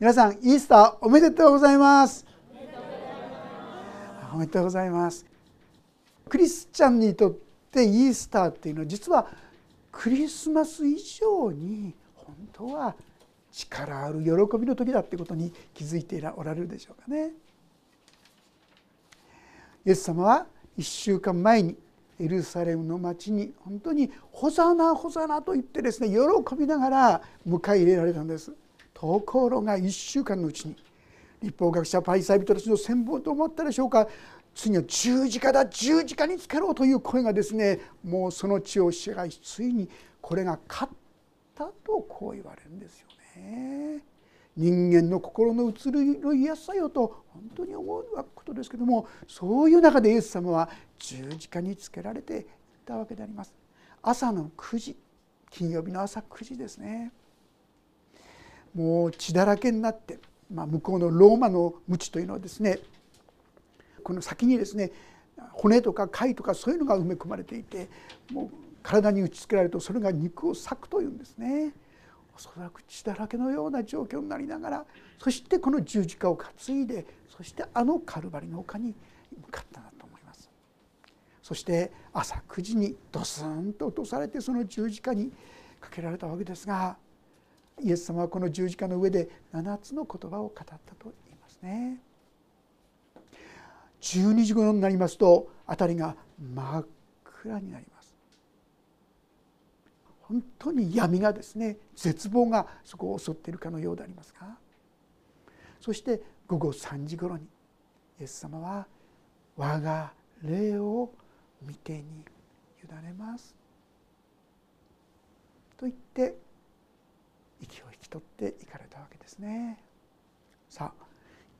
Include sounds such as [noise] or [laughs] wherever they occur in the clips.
皆さんイースターおめでとうございますおめでとうございますクリスチャンにとってイースターっていうのは実はクリスマス以上に本当は力ある喜びの時だってことに気づいておられるでしょうかね。イエス様は1週間前にエルサレムの町に本当に「ホザナホザナ」と言ってですね喜びながら迎え入れられたんです。ところが1週間のうちに立法学者パイサイ人たちの戦法と思ったでしょうか次は十字架だ十字架につけろという声がですねもうその地を支配しついにこれが勝ったとこう言われるんですよね。人間の心の移ろいやさよと本当に思うことですけどもそういう中でイエス様は十字架につけられていたわけであります。朝の9時金曜日の朝9時ですねもう血だらけになって、まあ、向こうのローマの鞭というのはですねこの先にですね骨とか貝とかそういうのが埋め込まれていてもう体に打ちつけられるとそれが肉を裂くというんですね。おそらく血だらけのような状況になりながらそしてこの十字架を担いでそしてあのカルバリの丘に向かったんだと思いますそして朝9時にドスンと落とされてその十字架にかけられたわけですがイエス様はこの十字架の上で7つの言葉を語ったと言いますね。12時頃になりますと辺りが真っ暗になります。本当に闇がですね絶望がそこを襲っているかのようでありますがそして午後3時頃にイエス様は「我が霊を見てに委ねます」と言って息を引き取っていかれたわけですね。さあ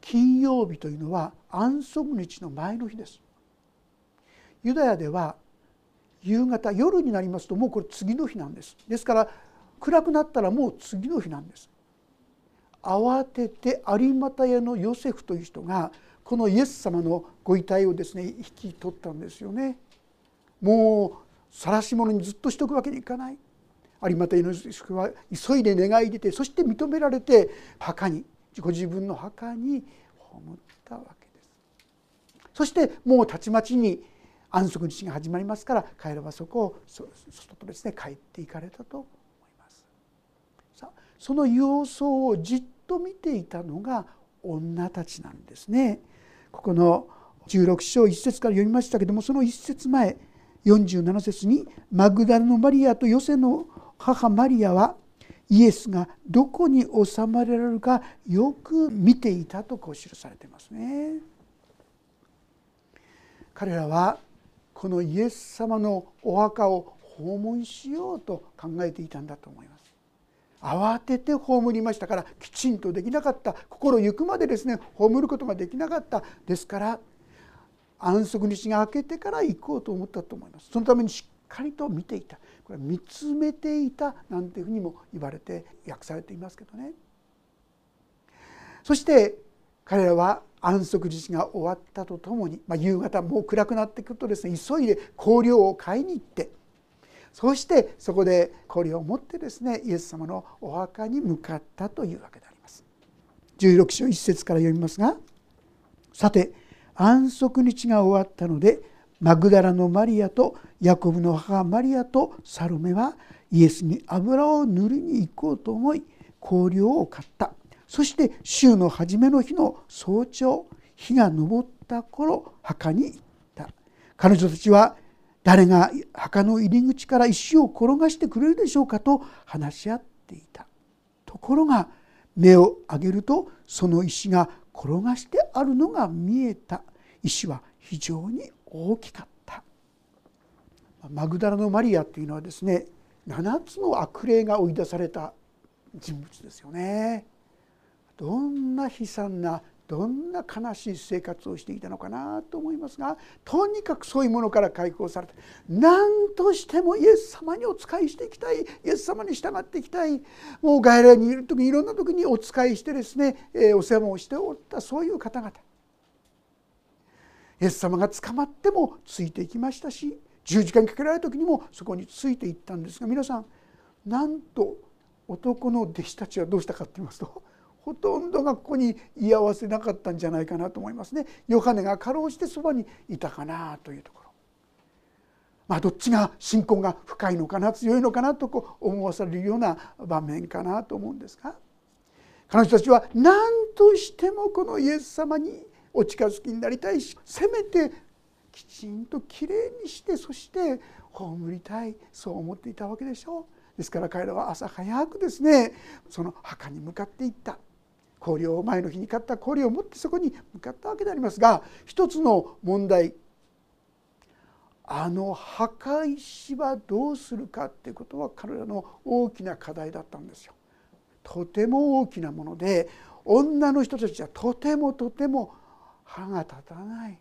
金曜日というのは安息日の前の日です。ユダヤでは夕方夜になりますともうこれ次の日なんですですから暗くなったらもう次の日なんです慌てて有股屋のヨセフという人がこのイエス様のご遺体をですね引き取ったんですよねもう晒し者にずっとしておくわけにいかない有股屋のヨセフは急いで願い出てそして認められて墓にご自分の墓に葬ったわけです。そしてもうたちまちに安息日が始まりますから帰ればそこを外とですね帰っていかれたと思います。さあその様相をじっと見ていたのが女たちなんですね。ここの16章1節から読みましたけどもその1節前47節にマグダラのマリアとヨセの母マリアはイエスがどこに収まれられるかよく見ていたとこう記されていますね。彼らはこのイエス様のお墓を訪問しようと考えていたんだと思います。慌てて葬りましたからきちんとできなかった心ゆくまでですね葬ることができなかったですから安息日が明けてから行こうと思ったと思いますそのためにしっかりと見ていたこれ見つめていたなんていうふうにも言われて訳されていますけどねそして彼らは安息日が終わったとともに、まあ、夕方もう暗くなってくるとですね急いで香料を買いに行ってそしてそこで香料を持ってですねイエス様のお墓に向かったというわけであります。16章1節から読みますがさて安息日が終わったのでマグダラのマリアとヤコブの母マリアとサロメはイエスに油を塗りに行こうと思い香料を買った。そして週の初めの日の早朝日が昇った頃墓に行った。彼女たちは誰が墓の入り口から石を転がしてくれるでしょうかと話し合っていた。ところが目を上げるとその石が転がしてあるのが見えた。石は非常に大きかった。マグダラのマリアっていうのはですね7つの悪霊が追い出された人物ですよね。どんな悲惨などんな悲しい生活をしていたのかなと思いますがとにかくそういうものから解放されて何としてもイエス様にお仕えしていきたいイエス様に従っていきたい。もう外来にいる時にいろんな時にお仕えしてですね、えお世話をしておったそういう方々。イエス様が捕まってもついていきましたし十字架にかけられた時にもそこについていったんですが皆さんなんと男の弟子たちはどうしたかと言いますと [laughs] ほとんどがここに居合わせなかったんじゃないかなと思いますね。ヨハネがかろうじてそばにいたかなというところ。まあ、どっちが信仰が深いのかな強いのかなとこう思わされるような場面かなと思うんですが彼女たちは何としてもこのイエス様にお近づきになりたいしせめてきちんときれいにしてそして葬りたいそう思っていたわけでしょう。ですから彼らは朝早くですねその墓に向かっていった氷を前の日に買った氷を持ってそこに向かったわけでありますが一つの問題あの墓石はどうするかっていうことは彼らの大きな課題だったんですよ。とても大きなもので女の人たちはとてもとても歯が立たない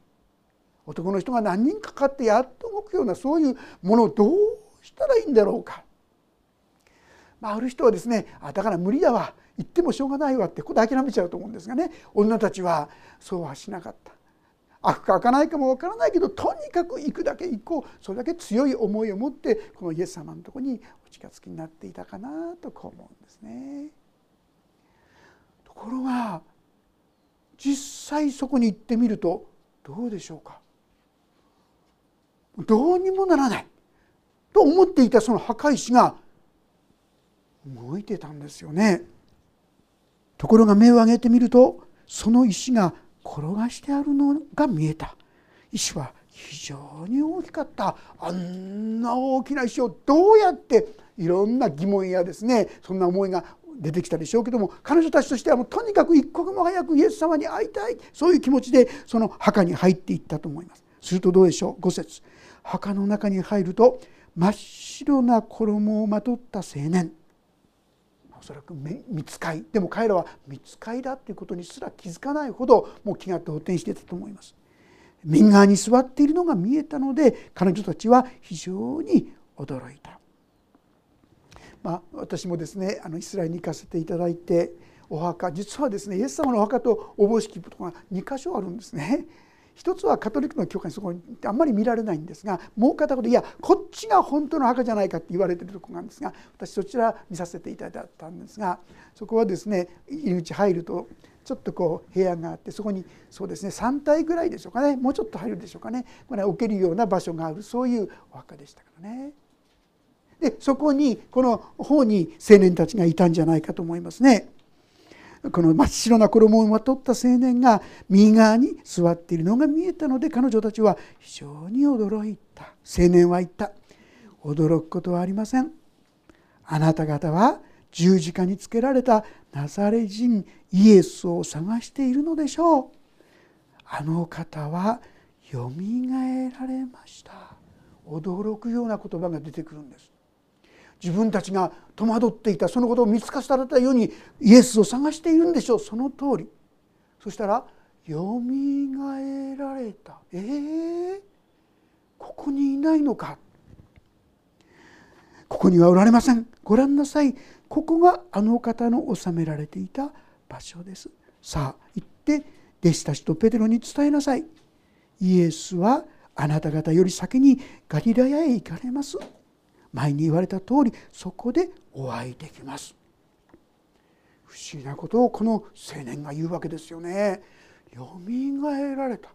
男の人が何人かかってやっと動くようなそういうものをどうしたらいいんだろうか。まあ、ある人はですねあだから無理だわ言ってもしょうがないわってここで諦めちゃうと思うんですがね女たちはそうはしなかった開くか開かないかもわからないけどとにかく行くだけ行こうそれだけ強い思いを持ってこのイエス様のとこにお近づきになっていたかなとこう思うんですね。ところが実際そこに行ってみるとどうでしょうか？どうにもならない。と思っていたその墓石が動いてたんですよね。ところが目を上げてみるとその石が転がしてあるのが見えた。石は非常に大きかった。あんな大きな石をどうやっていろんな疑問やですねそんな思いが出てきたでしょうけども彼女たちとしてはもうとにかく一刻も早くイエス様に会いたいそういう気持ちでその墓に入っていったと思います。するとどうでしょう？5節墓の中に入ると真っ白な衣をまとった青年おそらく見つかいでも彼らは見つかいだということにすら気づかないほどもう気が動転していたと思います。右側に座っているのが見えたので彼女たちは非常に驚いた。まあ、私もですねあのイスラエルに行かせていただいてお墓実はですねイエス様のお墓とお坊敷とか2箇所あるんですね。一つはカトリックの教会にそこにあんまり見られないんですがもう片方でいやこっちが本当の墓じゃないかって言われてるとこなんですが私そちら見させていただいたんですがそこはですね入り口入るとちょっとこう部屋があってそこにそうですね3体ぐらいでしょうかねもうちょっと入るでしょうかねこれ置けるような場所があるそういうお墓でしたからね。でそこにこの方に青年たちがいたんじゃないかと思いますね。この真っ白な衣をまとった青年が右側に座っているのが見えたので彼女たちは非常に驚いた。青年は言った驚くことはありません。あなた方は十字架につけられたナザレ人イエスを探しているのでしょう。あの方はよみがえられました。驚くような言葉が出てくるんです。自分たちが戸惑っていたそのことを見つかされたようにイエスを探しているんでしょう。その通り。そしたら「よみがえられた」えー、ここにいないのか。ここにはおられません。ご覧なさい。ここがあの方の収められていた場所です。さあ行って弟子たちとペテロに伝えなさい。イエスはあなた方より先にガリラヤへ行かれます。前に言われた通りそこでお会いできます。不思議なことをこの青年が言うわけですよね。よみがえられた。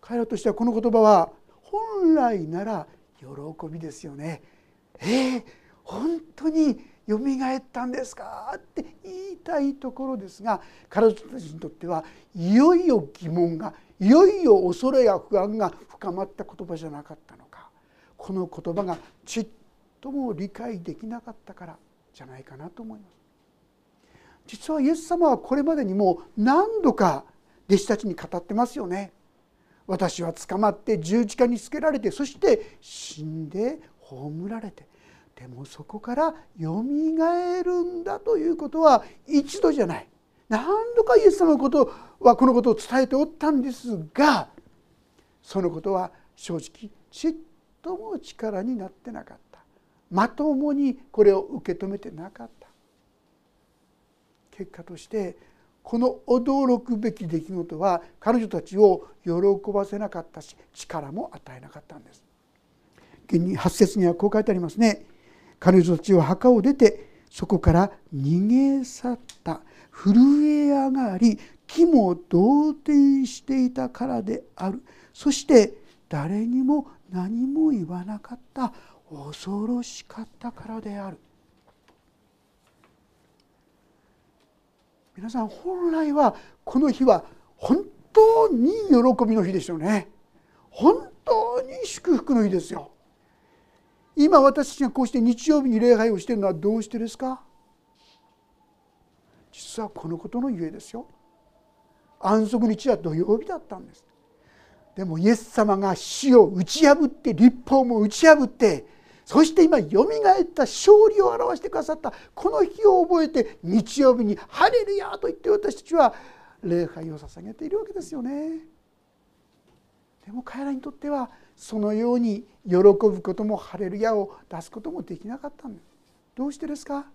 彼らとしてはこの言葉は本来なら喜びですよね。えー、本当によみがえったんですかって言いたいところですが彼女たちにとってはいよいよ疑問がいよいよ恐れや不安が深まった言葉じゃなかったの。この言葉がちっとも理解できなかったからじゃないかなと思います。実はイエス様はこれまでにも何度か弟子たちに語ってますよね。私は捕まって十字架につけられてそして死んで葬られて。でもそこからよみがえるんだということは一度じゃない。何度かイエス様のことはこのことを伝えておったんですがそのことは正直ちっとも力になってなかったまともにこれを受け止めてなかった結果としてこの驚くべき出来事は彼女たちを喜ばせなかったし力も与えなかったんです。現に8節にはこう書いてありますね。彼女たちは墓を出てそこから逃げ去った震え上がり気も動転していたからであるそして誰にも何も言わなかった恐ろしかったからである。皆さん本来はこの日は本当に喜びの日ですよね。本当に祝福の日ですよ。今私たちがこうして日曜日に礼拝をしているのはどうしてですか？実はこのことのゆえですよ。安息日は土曜日だったんです。でもイエス様が死を打ち破って立法も打ち破ってそして今よみがえった勝利を表してくださったこの日を覚えて日曜日に「ハレルヤ!」と言って私たちは礼拝を捧げているわけですよね。でも彼らにとってはそのように喜ぶこともハレルヤを出すこともできなかったんです。どうしてですか？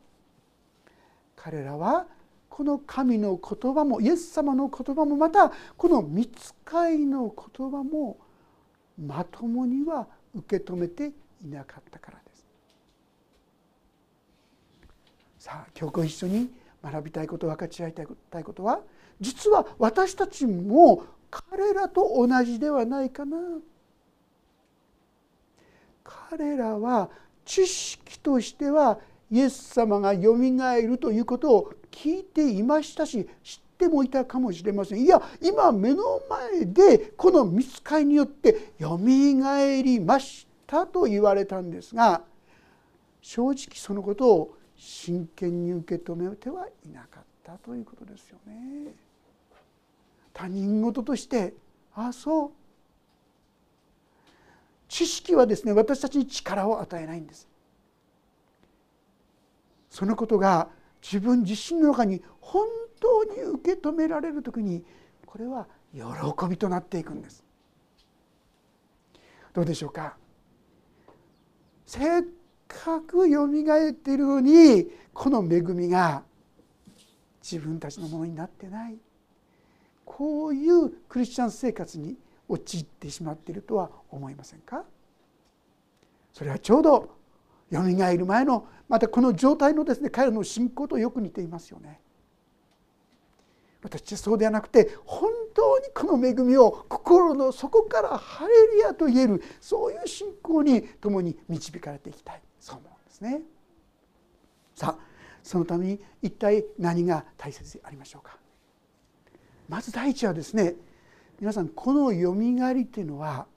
彼らはこの神の言葉もイエス様の言葉もまたこの見つかいの言葉もまともには受け止めていなかったからです。さあ今日ご一緒に学びたいこと分かち合いたいことは実は私たちも彼らと同じではないかな。彼らは知識としてはイエス様がよみがえるということを聞いていましたし知ってもいたかもしれませんいや今目の前でこの見つかりによってよみがえりましたと言われたんですが正直そのことを真剣に受け止めてはいなかったということですよね。他人事としてああそう知識はですね私たちに力を与えないんです。そのことが自分自身の中に本当に受け止められる時にこれは喜びとなっていくんです。どうでしょうか？せっかくよみがえっているのにこの恵みが自分たちのものになってない。こういうクリスチャン生活に陥ってしまっているとは思いませんか？それはちょうどよみがえる前のまたこの状態のですね彼らの信仰とよく似ていますよね。私はそうではなくて本当にこの恵みを心の底から「ハレルヤ」と言えるそういう信仰に共に導かれていきたいそう思うんですね。さあそのために一体何が大切でありましょうか。まず第一はですね皆さんこのよみがえりというのは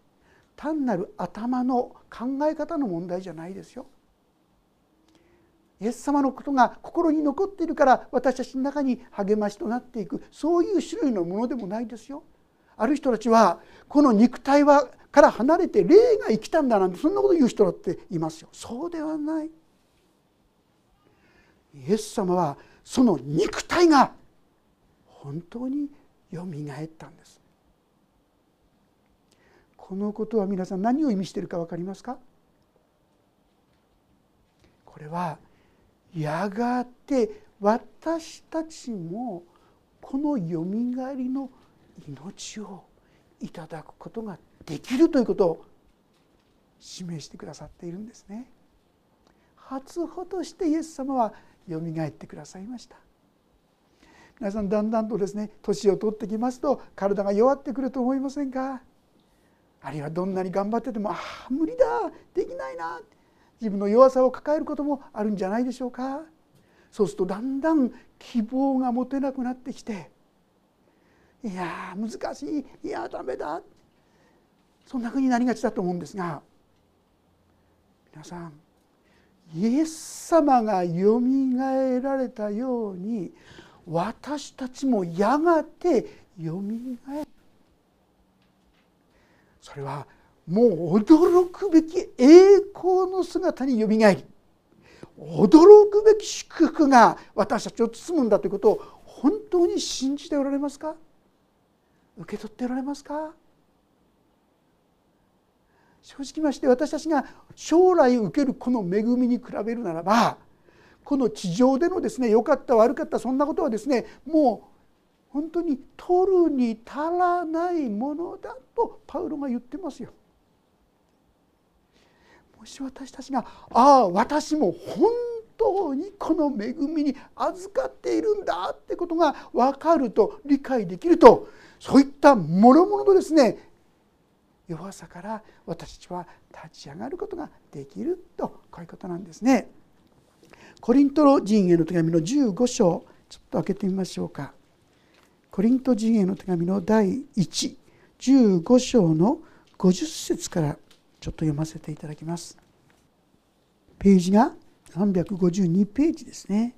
単なる頭の考え方の問題じゃないですよ。イエス様のことが心に残っているから私たちの中に励ましとなっていくそういう種類のものでもないですよ。ある人たちはこの肉体はから離れて霊が生きたんだなんてそんなこと言う人だっていますよ。そうではない。イエス様はその肉体が本当によみがえったんです。このことは皆さん何を意味しているか分かりますか？これはやがて私たちもこのよみがえりの命をいただくことができるということを示してくださっているんですね。初歩としてイエス様はよみがえってくださいました。皆さんだんだんとですね年を取ってきますと体が弱ってくると思いませんか？あるいはどんなに頑張っててもああ無理だできないな自分の弱さを抱えることもあるんじゃないでしょうか。そうするとだんだん希望が持てなくなってきていや難しいいやダメだ。そんなふうになりがちだと思うんですが皆さんイエス様がよみがえられたように私たちもやがてよみがえる。それはもう驚くべき栄光の姿によみがえり驚くべき祝福が私たちを包むんだということを本当に信じておられますか？受け取っておられますか？正直まして私たちが将来受けるこの恵みに比べるならばこの地上でのですね良かった悪かったそんなことはですねもう本当に取るに足らないものだとパウロが言ってますよ。もし私たちがああ私も本当にこの恵みに預かっているんだってことが分かると理解できるとそういったもろもろのですね弱さから私たちは立ち上がることができるとこういうことなんですね。コリント人への手紙の15章ちょっと開けてみましょうか。コリント人への手紙の第115章の50節からちょっと読ませていただきます。ページが352ページですね。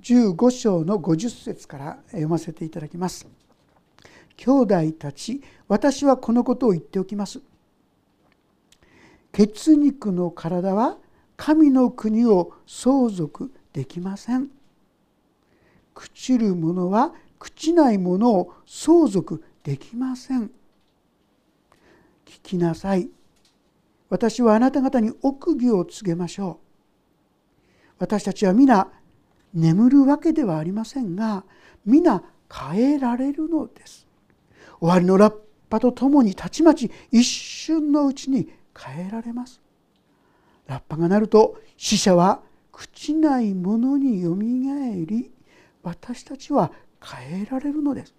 15章の50節から読ませていただきます。兄弟たち、私はこのことを言っておきます。血肉の体は神の国を相続できません。朽ちるものは朽ちないものを相続できません。聞きなさい。私はあなた方に奥義を告げましょう。私たちは皆眠るわけではありませんが皆変えられるのです。終わりのラッパとともにたちまち一瞬のうちに変えられます。ラッパが鳴ると死者は朽ちないものによみがえり私たちは変えられるのです。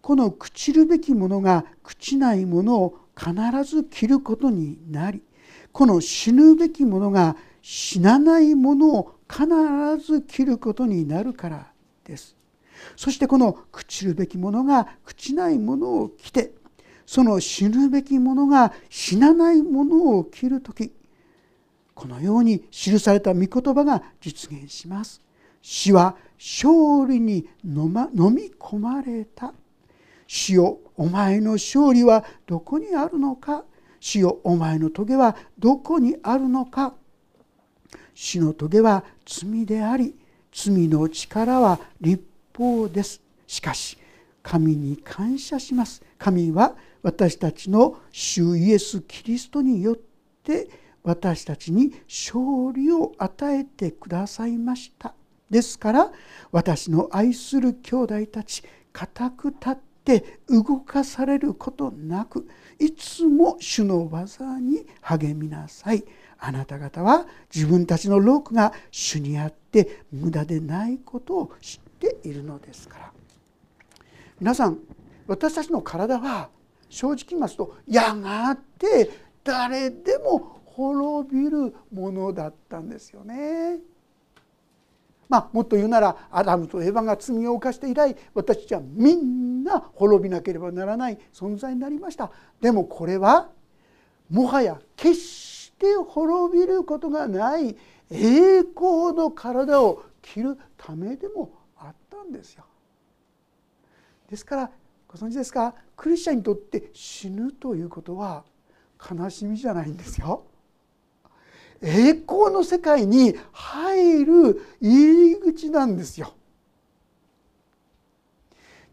この朽ちるべきものが朽ちないものを必ず着ることになりこの死ぬべきものが死なないものを必ず着ることになるからです。そしてこの朽ちるべきものが朽ちないものを着てその死ぬべきものが死なないものを着る時このように記された御言葉が実現します。死は勝利に飲,、み込まれた死よお前の勝利はどこにあるのか？死よお前の棘はどこにあるのか？死の棘は罪であり罪の力は立法です。しかし神に感謝します。神は私たちの主イエス・キリストによって私たちに勝利を与えてくださいました。ですから私の愛する兄弟たち固く立ってって動かされることなくいつも主の技に励みなさいあなた方は自分たちの労苦が主にあって無駄でないことを知っているのですから皆さん私たちの体は正直言いますとやがて誰でも滅びるものだったんですよね。まあ、もっと言うならアダムとエヴァが罪を犯して以来私たちはみんな滅びなければならない存在になりましたでもこれはもはや決して滅びることがない栄光の体を着るためでもあったんですよ。ですからご存知ですか？クリスチャンにとって死ぬということは悲しみじゃないんですよ。栄光の世界に入る入り口なんですよ。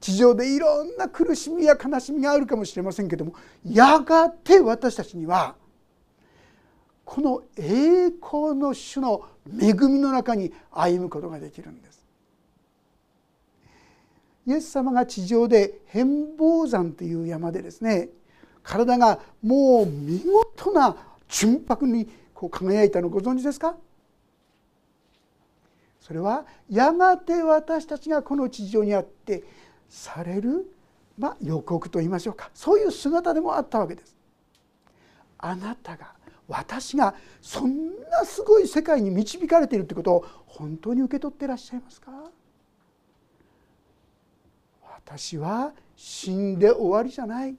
地上でいろんな苦しみや悲しみがあるかもしれませんけどもやがて私たちにはこの栄光の主の恵みの中に歩むことができるんです。イエス様が地上で変貌山という山でですね体がもう見事な純白にこう輝いたのご存知ですか？それはやがて私たちがこの地上にあってされる、まあ、予告と言いましょうか。そういう姿でもあったわけです。あなたが私がそんなすごい世界に導かれているということを本当に受け取っていらっしゃいますか？私は死んで終わりじゃない。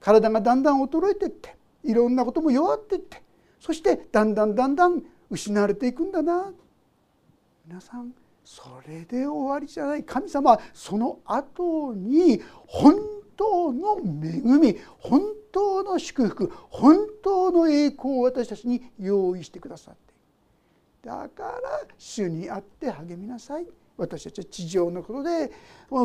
体がだんだん衰えていっていろんなことも弱っていってそしてだんだんだんだん失われていくんだな。皆さんそれで終わりじゃない神様はその後に本当の恵み本当の祝福本当の栄光を私たちに用意してくださってだから主にあって励みなさい。私たちは地上のことで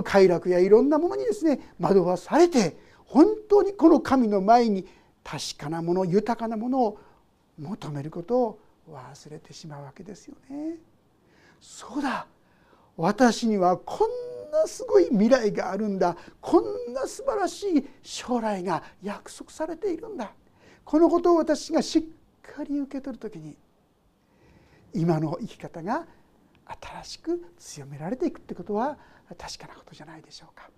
快楽やいろんなものにですね惑わされて本当にこの神の前に確かなもの豊かなものを求めることを忘れてしまうわけですよね。そうだ。私にはこんなすごい未来があるんだ。こんな素晴らしい将来が約束されているんだ。このことを私がしっかり受け取る時に今の生き方が新しく強められていくってことは確かなことじゃないでしょうか。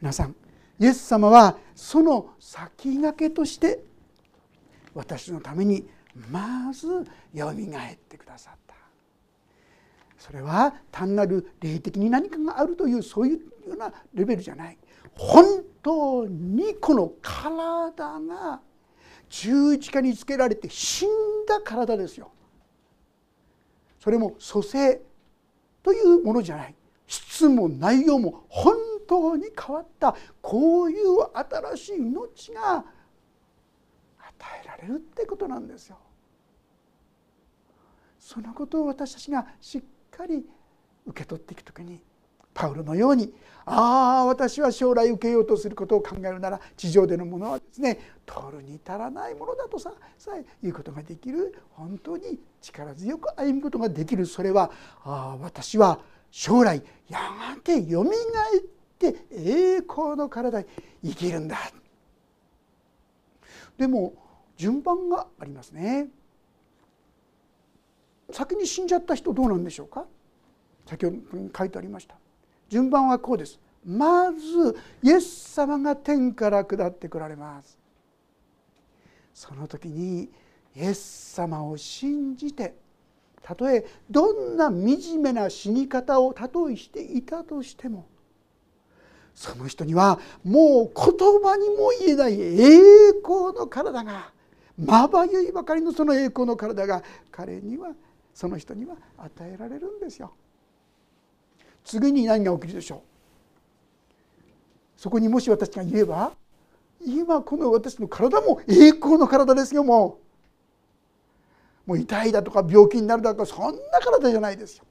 皆さんイエス様はその先駆けとして私のためにまずよみがえってくださった。それは単なる霊的に何かがあるというそういうようなレベルじゃない。本当にこの体が十字架につけられて死んだ体ですよ。それも蘇生というものじゃない。質も内容も本当に変わった。こういう新しい命がえられるってことなんですよ。そのことを私たちがしっかり受け取っていく時にパウロのようにああ私は将来受けようとすることを考えるなら地上でのものはですね取るに足らないものだとささえ言うことができる本当に力強く歩むことができるそれはああ私は将来やがてよみがえって栄光の体に生きるんだでも順番がありますね。先に死んじゃった人どうなんでしょうか？先ほど書いてありました。順番はこうです。まずイエス様が天から下ってこられます。その時にイエス様を信じてたとえどんな惨めな死に方をたとえしていたとしてもその人にはもう言葉にも言えない栄光の体がまばゆいばかりのその栄光の体が彼にはその人には与えられるんですよ。次に何が起きるでしょう？そこにもし私が言えば今この私の体も栄光の体ですよもう。もう痛いだとか病気になるだとかそんな体じゃないですよ。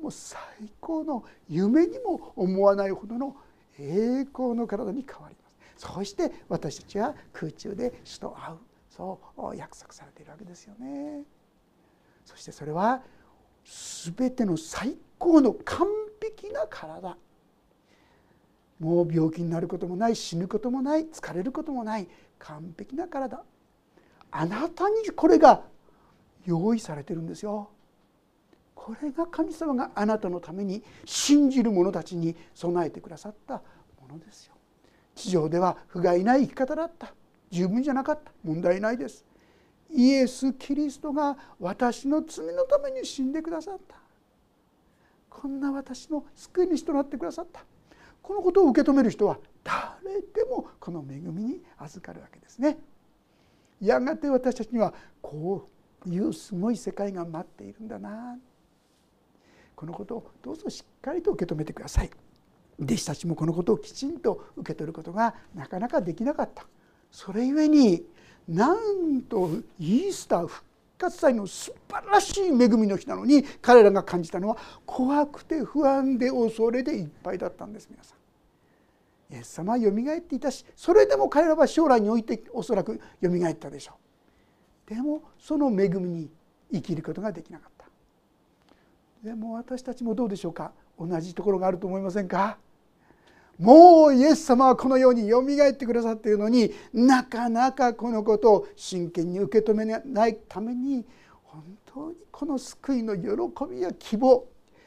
もう最高の夢にも思わないほどの栄光の体に変わります。そして私たちは空中で主と会う。そう約束されているわけですよねそしてそれは全ての最高の完璧な体もう病気になることもない死ぬこともない疲れることもない完璧な体あなたにこれが用意されてるんですよ。これが神様があなたのために信じる者たちに備えてくださったものですよ。地上では不甲斐ない生き方だった十分じゃなかった。問題ないです。イエス・キリストが私の罪のために死んでくださった。こんな私の救い主となってくださった。このことを受け止める人は誰でもこの恵みに預かるわけですね。やがて私たちにはこういうすごい世界が待っているんだな。このことをどうぞしっかりと受け止めてください。弟子たちもこのことをきちんと受け取ることがなかなかできなかった。それゆえになんとイースター復活祭の素晴らしい恵みの日なのに彼らが感じたのは怖くて不安で恐れでいっぱいだったんです皆さん。イエス様はよみがえっていたしそれでも彼らは将来においておそらくよみがえったでしょう。でもその恵みに生きることができなかった。でも私たちもどうでしょうか？同じところがあると思いませんか？もうイエス様はこのようによみがえってくださっているのになかなかこのことを真剣に受け止めないために本当にこの救いの喜びや希望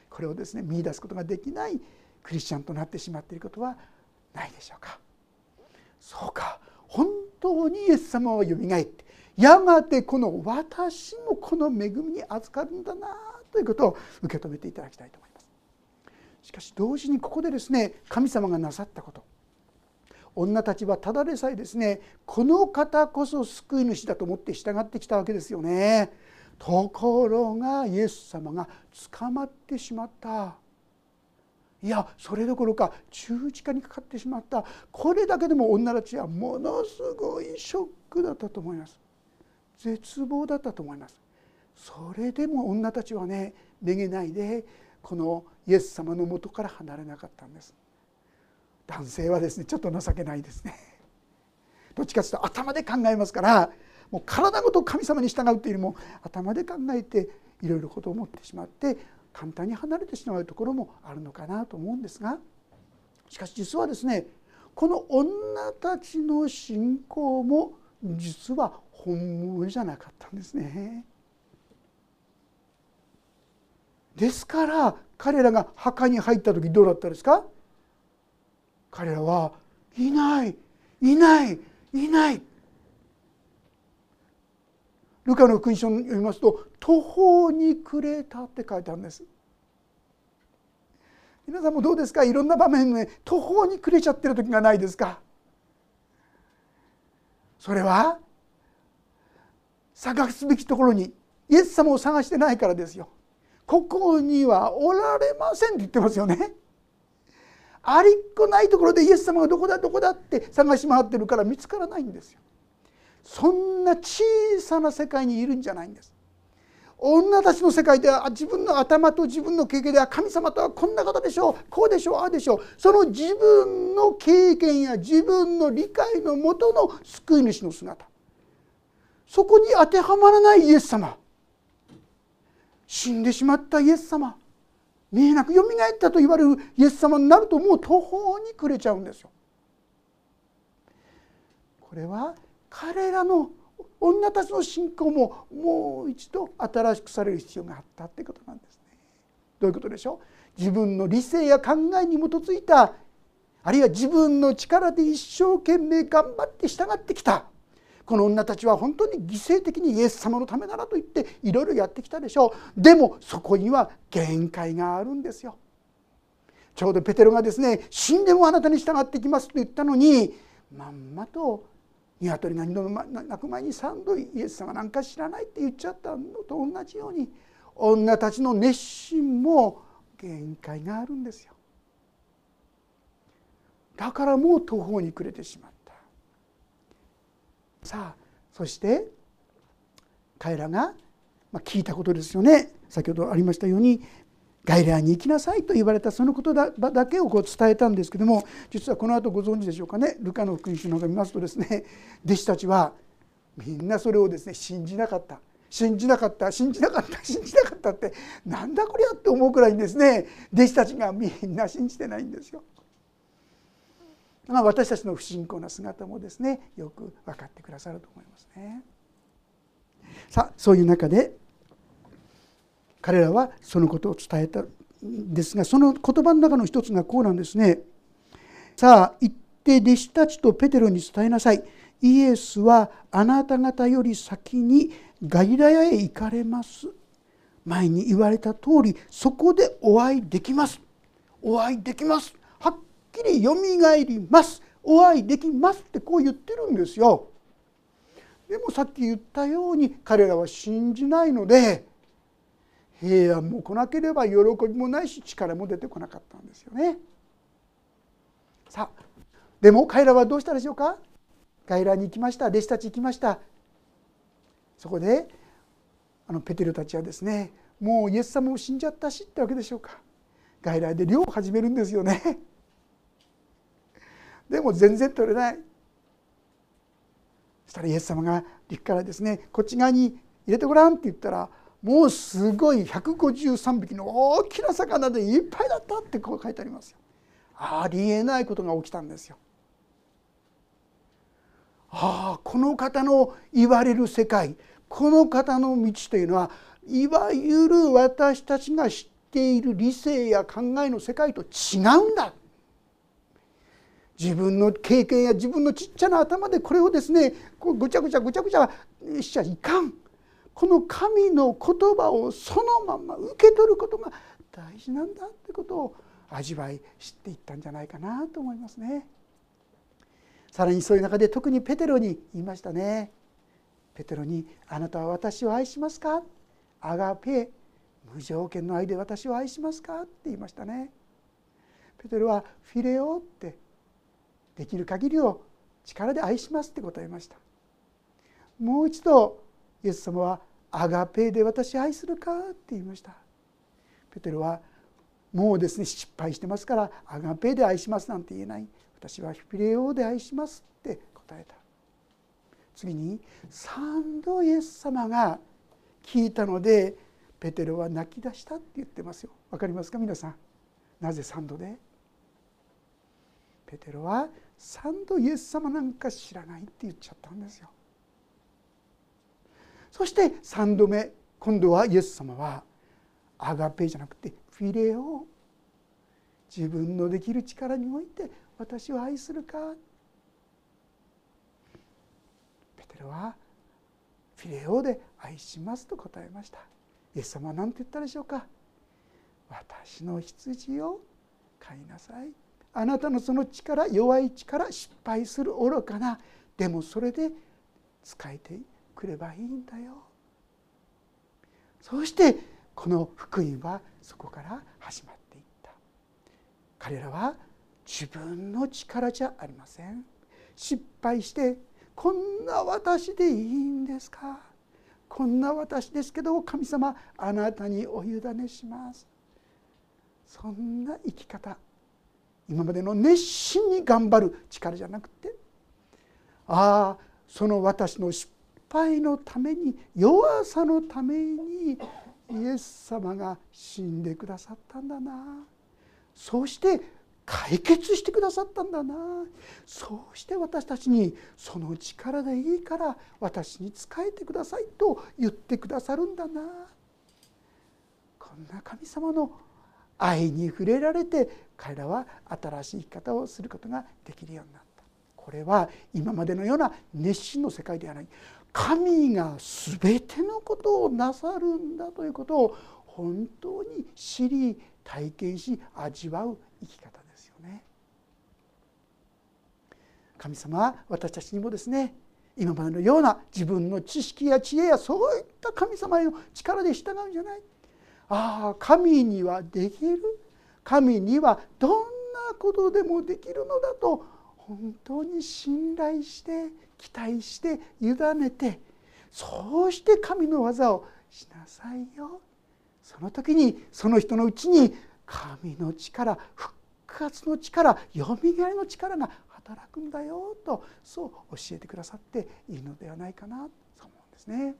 これをですね見いだすことができないクリスチャンとなってしまっていることはないでしょうかそうか本当にイエス様はよみがえってやがてこの私もこの恵みに預かるんだなということを受け止めていただきたいと思います。しかし同時にここでですね神様がなさったこと。女たちはただでさえですねこの方こそ救い主だと思って従ってきたわけですよね。ところがイエス様が捕まってしまった。いやそれどころか十字架にかかってしまった。これだけでも女たちはものすごいショックだったと思います。絶望だったと思います。それでも女たちはねめげないでこのイエス様のもとから離れなかったんです男性はですねちょっと情けないですね [laughs] どっちかというと頭で考えますからもう体ごと神様に従うというよりも頭で考えていろいろことを思ってしまって簡単に離れてしまうところもあるのかなと思うんですがしかし実はですねこの女たちの信仰も実は本物じゃなかったんですね。ですから彼らが墓に入った時どうだったですか？彼らはいないいないいない。ルカの福音書を読みますと「途方に暮れた」って書いてあるんです。皆さんもどうですか？いろんな場面で途方に暮れちゃってる時がないですか？それは探すべきところにイエス様を探してないからですよ。ここにはおられませんって言ってますよね。ありっこないところでイエス様がどこだどこだって探し回ってるから見つからないんですよ。そんな小さな世界にいるんじゃないんです。女たちの世界では自分の頭と自分の経験では神様とはこんなことでしょうこうでしょうああでしょう。その自分の経験や自分の理解のもとの救い主の姿。そこに当てはまらないイエス様。死んでしまったイエス様見えなくよみがえったと言われるイエス様になるともう途方に暮れちゃうんですよ。これは彼らの女たちの信仰ももう一度新しくされる必要があったってことなんですね。どういうことでしょう？自分の理性や考えに基づいたあるいは自分の力で一生懸命頑張って従ってきたこの女たちは本当に犠牲的にイエス様のためならと言っていろいろやってきたでしょうでもそこには限界があるんですよ。ちょうどペテロがですね死んでもあなたに従ってきますと言ったのにまんまと鶏が二度鳴く前に3度イエス様なんか知らないって言っちゃったのと同じように女たちの熱心も限界があるんですよ。だからもう途方に暮れてしまう。さあそして彼らが聞いたことですよね。先ほどありましたようにガイラに行きなさいと言われたそのことだけをこう伝えたんですけども実はこの後ご存知でしょうかね。ルカの福音書なんか見ますとですね弟子たちはみんなそれをですね信じなかった。信じなかった信じなかった信じなかったってなんだこりゃって思うくらいにですね弟子たちがみんな信じてないんですよ。まあ、私たちの不信仰な姿もですねよく分かってくださると思いますね。さあそういう中で彼らはそのことを伝えたんですがその言葉の中の一つがこうなんですね。さあ行って弟子たちとペテロに伝えなさい。イエスはあなた方より先にガリラヤへ行かれます。前に言われた通りそこでお会いできます。お会いできます。きりよみがえります。お会いできますってこう言ってるんですよ。でもさっき言ったように彼らは信じないので平安も来なければ喜びもないし力も出てこなかったんですよね。さあでも彼らはどうしたでしょうか？外来に行きました。弟子たち行きました。そこであのペテロたちはですねもうイエス様も死んじゃったしってわけでしょうか？外来で漁を始めるんですよね。でも全然取れないそしたらイエス様が陸からですねこっち側に入れてごらんって言ったらもうすごい153匹の大きな魚でいっぱいだったってこう書いてありますよ。ありえないことが起きたんですよ。ああこの方の言われる世界この方の道というのはいわゆる私たちが知っている理性や考えの世界と違うんだ自分の経験や自分のちっちゃな頭でこれをですねこうぐちゃぐちゃぐちゃぐちゃしちゃいかんこの神の言葉をそのまま受け取ることが大事なんだってことを味わい知っていったんじゃないかなと思いますね。さらにそういう中で特にペテロに言いましたね。ペテロに「あなたは私を愛しますか?」「アガペ無条件の愛で私を愛しますか?」って言いましたね。ペテロは「フィレオ」ってできる限りを力で愛しますって答えました。もう一度イエス様は「アガペーで私愛するか?」って言いました。ペテロはもうですね失敗してますから「アガペーで愛します」なんて言えない。私はフィレオで愛しますって答えた。次に3度イエス様が聞いたのでペテロは泣き出したって言ってますよ。わかりますか？皆さん。なぜ3度で？ペテロは3度イエス様なんか知らないって言っちゃったんですよ。そして3度目今度はイエス様はアガペじゃなくてフィレオ。自分のできる力において私を愛するか。ペテロはフィレオで愛しますと答えました。イエス様は何て言ったでしょうか。私の羊を飼いなさい。あなたのその力弱い力失敗する愚かな。でもそれで使えてくればいいんだよ。そうしてこの福音はそこから始まっていった。彼らは自分の力じゃありません。失敗してこんな私でいいんですか？こんな私ですけど神様あなたにお委ねします。そんな生き方今までの熱心に頑張る力じゃなくてああその私の失敗のために弱さのためにイエス様が死んでくださったんだな。そうして解決してくださったんだな。そうして私たちにその力でいいから私に仕えてくださいと言ってくださるんだな。こんな神様の愛に触れられて彼らは新しい生き方をすることができるようになった。これは今までのような熱心の世界ではない。神が全てのことをなさるんだということを本当に知り体験し味わう生き方ですよね。神様は私たちにもですね今までのような自分の知識や知恵やそういった神様への力で従うんじゃない。ああ神にはできる。神にはどんなことでもできるのだと本当に信頼して期待して委ねてそうして神の技をしなさいよその時にその人のうちに神の力復活の力よみがえりの力が働くんだよとそう教えてくださっているのではないかなと思うんですね。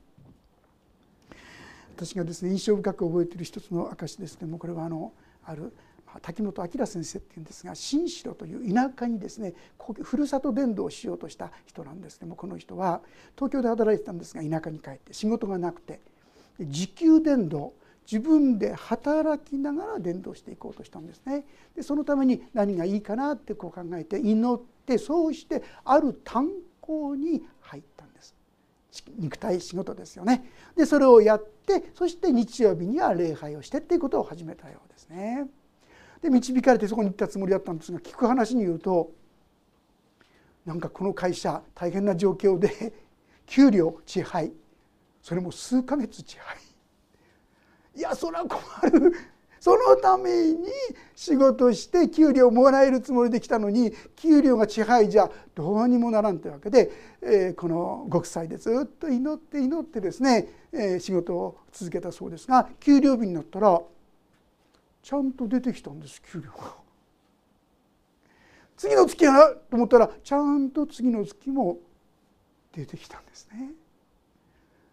私がですね印象深く覚えている一つの証ですけどもこれはあのある滝本明先生っていうんですが新城という田舎にですねふるさと伝道をしようとした人なんですけどもこの人は東京で働いてたんですが田舎に帰って仕事がなくて時給伝道自分で働きながら伝道していこうとしたんですね。でそのために何がいいかなってこう考えて祈ってそうしてある炭鉱に入ったんです。肉体仕事ですよね。でそれをやってそして日曜日には礼拝をしてっていうことを始めたようですね。で導かれてそこに行ったつもりだったんですが聞く話に言うとなんかこの会社大変な状況で [laughs] 給料遅配。それも数ヶ月遅配。いやそれは困る。そのために仕事して給料もらえるつもりで来たのに給料が遅配じゃどうにもならんというわけで、えー、このご夫妻でずっと祈って祈ってですね、えー、仕事を続けたそうですが給料日になったらちゃんと出てきたんです給料が。次の月はと思ったらちゃんと次の月も出てきたんですね。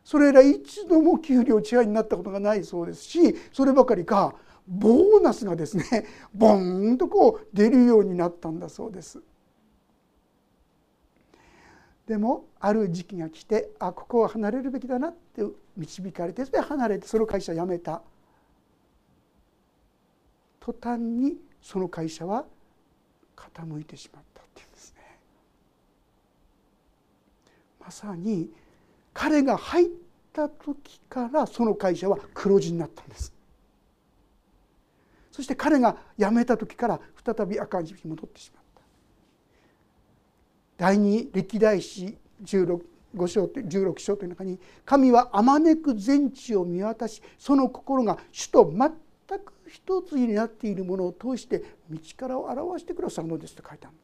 それ以来一度も給料違いになったことがないそうですしそればかりかボーナスがですね [laughs] ボーンとこう出るようになったんだそうです。でもある時期が来てあここは離れるべきだなって導かれてそれで離れてその会社辞めた途端にその会社は傾いてしまったっていうんですね。まさに彼が入った時からその会社は黒字になったんです。そして彼が辞めた時から再び赤字に戻ってしまった第二歴代史16 5章16章という中に「神はあまねく全地を見渡しその心が主と全く一つになっているものを通して道からを表してくださるのです」と書いてある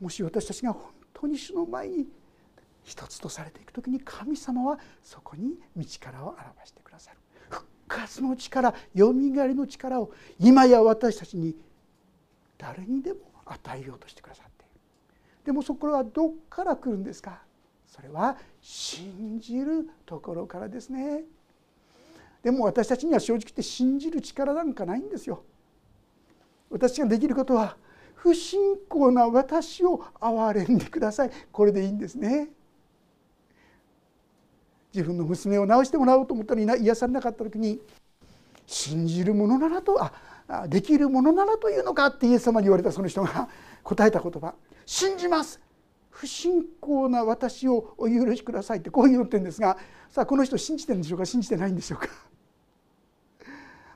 もし私たちが本当に主の前に一つとされていく時に神様はそこに道からを表してくださる。復活の力よみがえりの力を今や私たちに誰にでも与えようとしてくださっている。でもそこはどっから来るんですか？それは信じるところからですね。でも私たちには正直言って信じる力なんかないんですよ。私ができることは不信仰な私を憐れんでください。これでいいんですね。自分の娘を治してもらおうと思ったのに癒されなかった時に信じるものならとあできるものならというのかってイエス様に言われたその人が答えた言葉「信じます。不信仰な私をお許しください」ってこう言ってるんですがさあこの人信じてるんでしょうか？信じてないんでしょうか？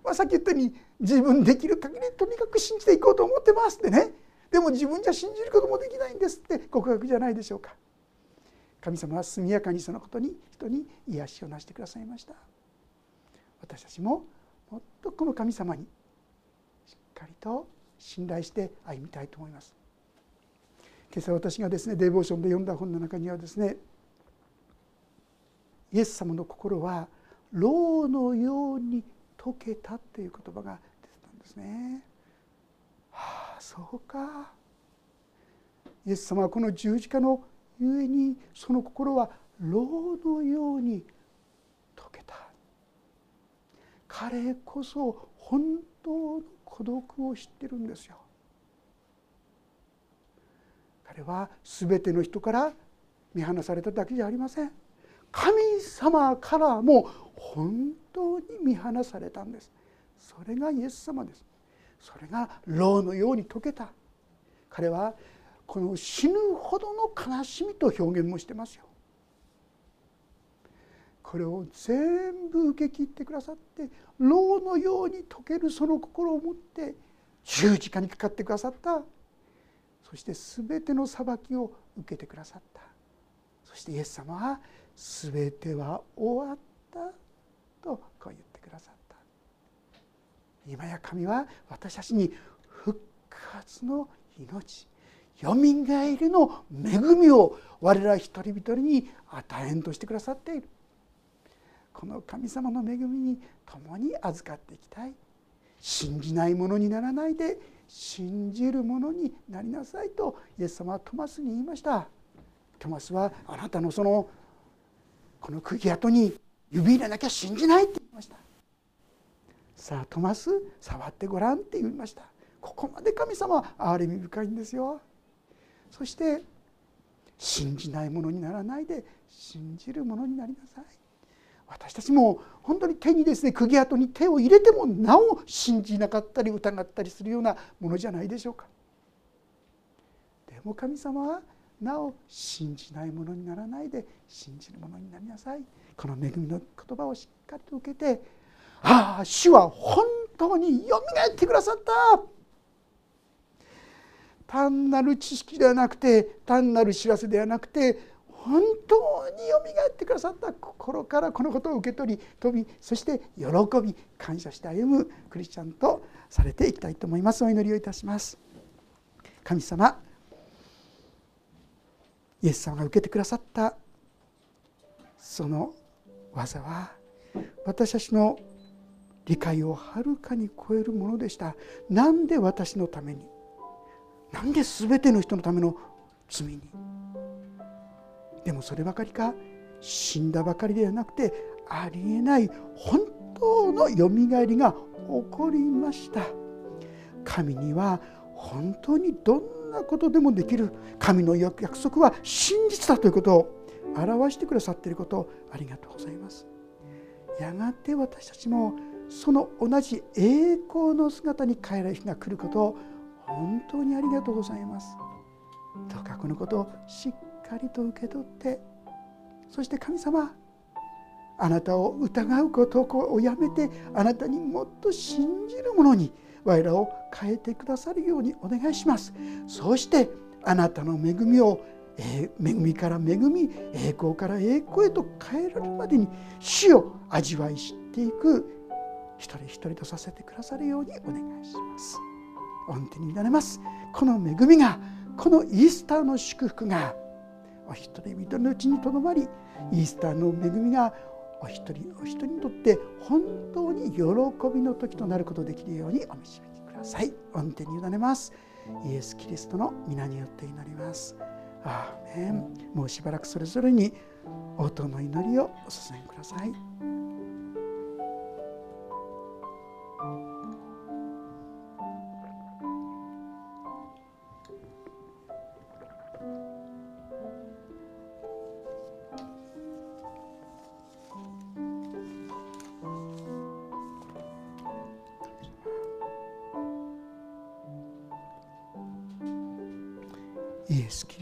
まあ、さっき言ったように自分できる限りとにかく信じていこうと思ってますってね。でも自分じゃ信じることもできないんですって告白じゃないでしょうか。神様は速やかにそのことに人に癒しをなしてくださいました。私たちももっとこの神様にしっかりと信頼して歩みたいと思います。今朝私がですねデーボーションで読んだ本の中にはですねイエス様の心は牢のように解けたっていう言葉が出てたんですね。はあそうか。イエス様はこの十字架のゆえにその心は牢のように解けた。彼こそ本当の孤独を知ってるんですよ。彼は全ての人から見放されただけじゃありません。神様からも本当に見放されたんです。それがイエス様です。それが牢のように解けた。彼はこの死ぬほどの悲しみと表現もしてますよ。これを全部受け切ってくださって牢のように解けるその心を持って十字架にかかってくださったそして全ての裁きを受けてくださった。そしてイエス様は全ては終わったとこう言ってくださった。今や神は私たちに復活の命よみがえりの恵みを我ら一人一人に与えんとしてくださっている。この神様の恵みに共に預かっていきたい。信じないものにならないで信じるものになりなさいとイエス様はトマスに言いました。トマスはあなたのそのこの釘跡に指入れなきゃ信じないって言いました。さあトマス触ってごらんって言いました。ここまで神様は憐れみ深いんですよ。そして信じないものにならないで信じるものになりなさい。私たちも本当に手にですね釘跡に手を入れてもなお信じなかったり疑ったりするようなものじゃないでしょうか。でも神様はなお信じないものにならないで信じるものになりなさい。この恵みの言葉をしっかりと受けてああ主は本当によみがえってくださった。単なる知識ではなくて単なる知らせではなくて本当によみがえってくださった心からこのことを受け取り飛びそして喜び感謝して歩むクリスチャンとされていきたいと思います。お祈りをいたします。神様イエス様が受けてくださったその技は私たちの理解をはるかに超えるものでした。なんで私のためになんで全ての人のための罪にでもそればかりか？死んだばかりではなくてありえない本当のよみがえりが起こりました。神には本当にどんなことでもできる。神の約束は真実だということを表してくださっていることをありがとうございます。やがて私たちもその同じ栄光の姿に変える日が来ることを本当にありがとうございます。どうかこのことをしっかりと受け取ってそして神様あなたを疑うことをやめてあなたにもっと信じるものに我らを変えてくださるようにお願いします。そしてあなたの恵みをえ恵みから恵み栄光から栄光へと変えられるまでに死を味わい知っていく一人一人とさせてくださるようにお願いします。御手に委ねます。この恵みがこのイースターの祝福がお一人一人のうちにとどまりイースターの恵みがお一人お一人にとって本当に喜びの時となることができるようにお導きください。御手に委ねます。イエス・キリストの皆によって祈ります。アーメン。もうしばらくそれぞれに応答の祈りをお捧げください。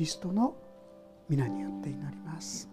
リストの皆によって祈ります。